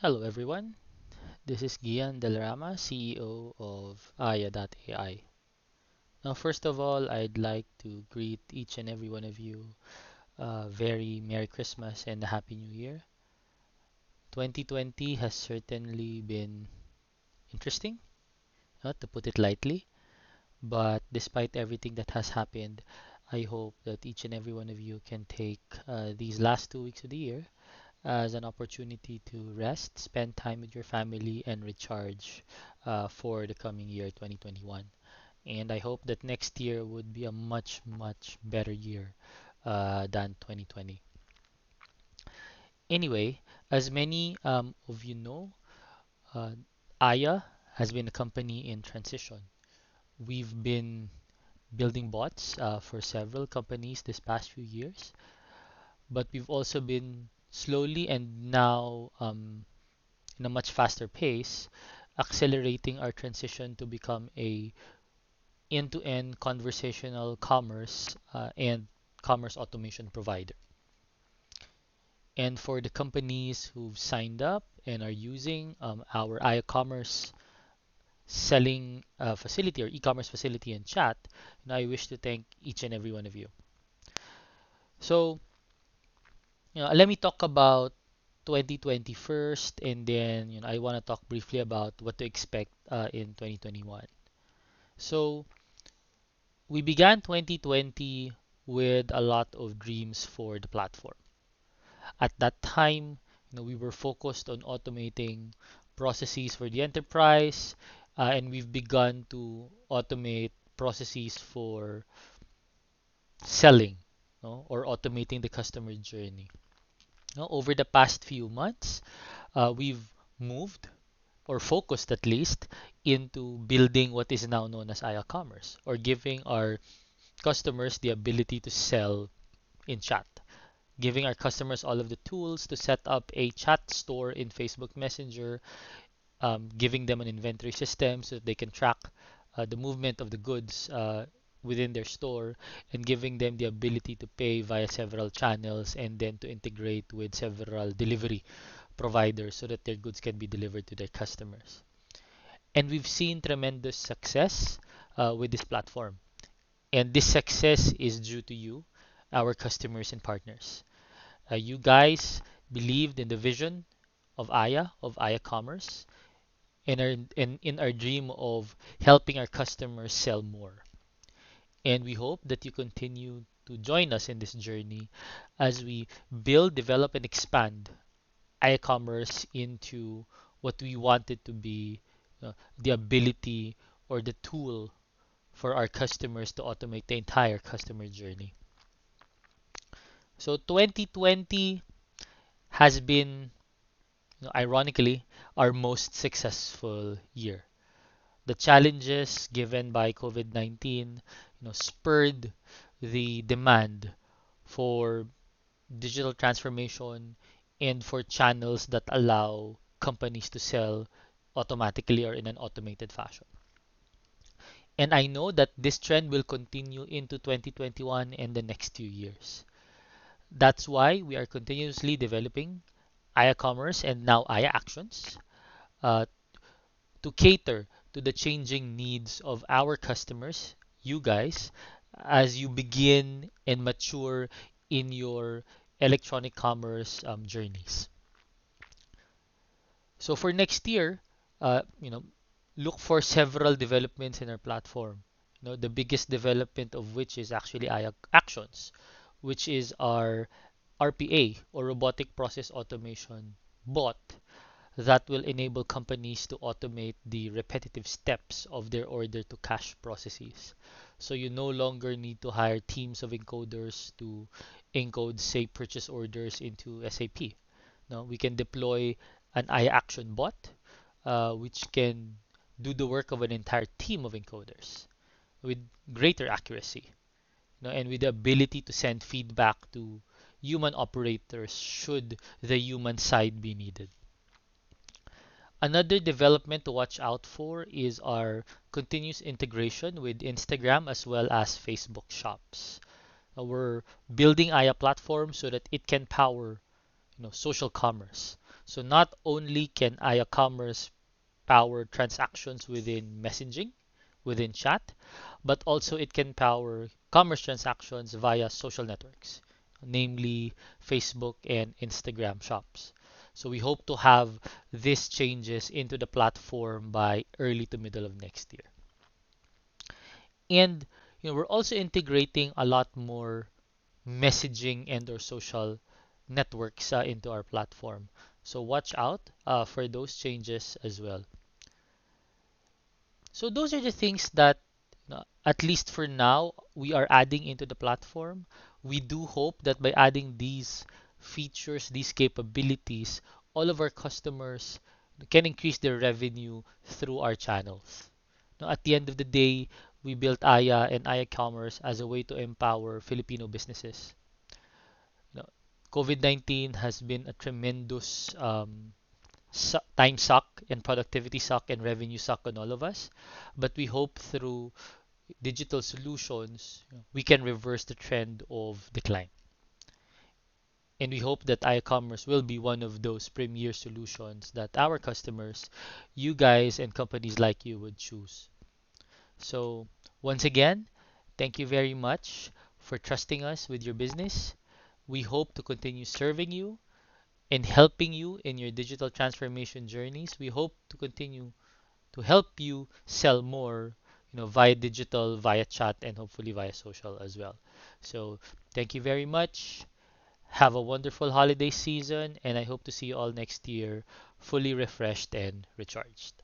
Hello everyone, this is Gian Del Rama, CEO of Aiah.ai. Now, first of all, I'd like to greet each and every one of you a very Merry Christmas and a Happy New Year. 2020 has certainly been interesting, uh, to put it lightly, but despite everything that has happened, I hope that each and every one of you can take uh, these last two weeks of the year as an opportunity to rest, spend time with your family, and recharge uh, for the coming year 2021. And I hope that next year would be a much, much better year uh, than 2020. Anyway, as many um, of you know, uh, Aiah has been a company in transition. We've been building bots uh, for several companies this past few years, but we've also been slowly and now um, in a much faster pace, accelerating our transition to become a end-to-end conversational commerce uh, and commerce automation provider. And for the companies who've signed up and are using um, our Aiah Commerce selling uh, facility or e-commerce facility and chat, and I wish to thank each and every one of you. So, you know, let me talk about 2020 first, and then you know, I want to talk briefly about what to expect uh, in 2021. So, we began 2020 with a lot of dreams for the platform. At that time, you know, we were focused on automating processes for the enterprise, uh, and we've begun to automate processes for selling, no, or automating the customer journey. Over the past few months, uh, we've moved or focused at least into building what is now known as Aiah Commerce or giving our customers the ability to sell in chat, giving our customers all of the tools to set up a chat store in Facebook Messenger, um, giving them an inventory system so that they can track uh, the movement of the goods uh, within their store, and giving them the ability to pay via several channels and then to integrate with several delivery providers so that their goods can be delivered to their customers. And we've seen tremendous success uh, with this platform. And this success is due to you, our customers and partners. Uh, you guys believed in the vision of Aiah, of Aiah Commerce, and, and in our dream of helping our customers sell more. And we hope that you continue to join us in this journey as we build, develop, and expand e-commerce into what we want it to be uh, the ability or the tool for our customers to automate the entire customer journey. So 2020 has been, you know, ironically, our most successful year. The challenges given by COVID-19, you know, spurred the demand for digital transformation and for channels that allow companies to sell automatically or in an automated fashion. And I know that this trend will continue into 2021 and the next few years. That's why we are continuously developing Aiah Commerce and now Aiah Actions uh, to cater to the changing needs of our customers, you guys, as you begin and mature in your electronic commerce um, journeys. So for next year, uh, you know, look for several developments in our platform. You know, the biggest development of which is actually Aiah Actions, which is our RPA or robotic process automation bot that will enable companies to automate the repetitive steps of their order to cash processes. So you no longer need to hire teams of encoders to encode, say, purchase orders into SAP. Now we can deploy an Aiah Action bot, uh, which can do the work of an entire team of encoders with greater accuracy, and with the ability to send feedback to human operators should the human side be needed. Another development to watch out for is our continuous integration with Instagram as well as Facebook Shops. Uh, we're building Aiah platform so that it can power you know social commerce So not only can Aiah Commerce power transactions within messaging, within chat, but also it can power commerce transactions via social networks, namely Facebook and Instagram shops. So we hope to have these changes into the platform by early to middle of next year. And you know, we're also integrating a lot more messaging and or social networks uh, into our platform. So watch out uh, for those changes as well. So those are the things that, at least for now, we are adding into the platform. We do hope that by adding these features, these capabilities, all of our customers can increase their revenue through our channels. Now, at the end of the day, we built Aiah and Aiah Commerce as a way to empower Filipino businesses. Know, COVID-19 has been a tremendous um, time suck and productivity suck and revenue suck on all of us. But we hope through digital solutions, we can reverse the trend of decline. And we hope that Aiah Commerce will be one of those premier solutions that our customers, you guys, and companies like you would choose. So, once again, thank you very much for trusting us with your business. We hope to continue serving you and helping you in your digital transformation journeys. We hope to continue to help you sell more, you know, via digital, via chat, and hopefully via social as well. So, thank you very much. Have a wonderful holiday season, and I hope to see you all next year fully refreshed and recharged.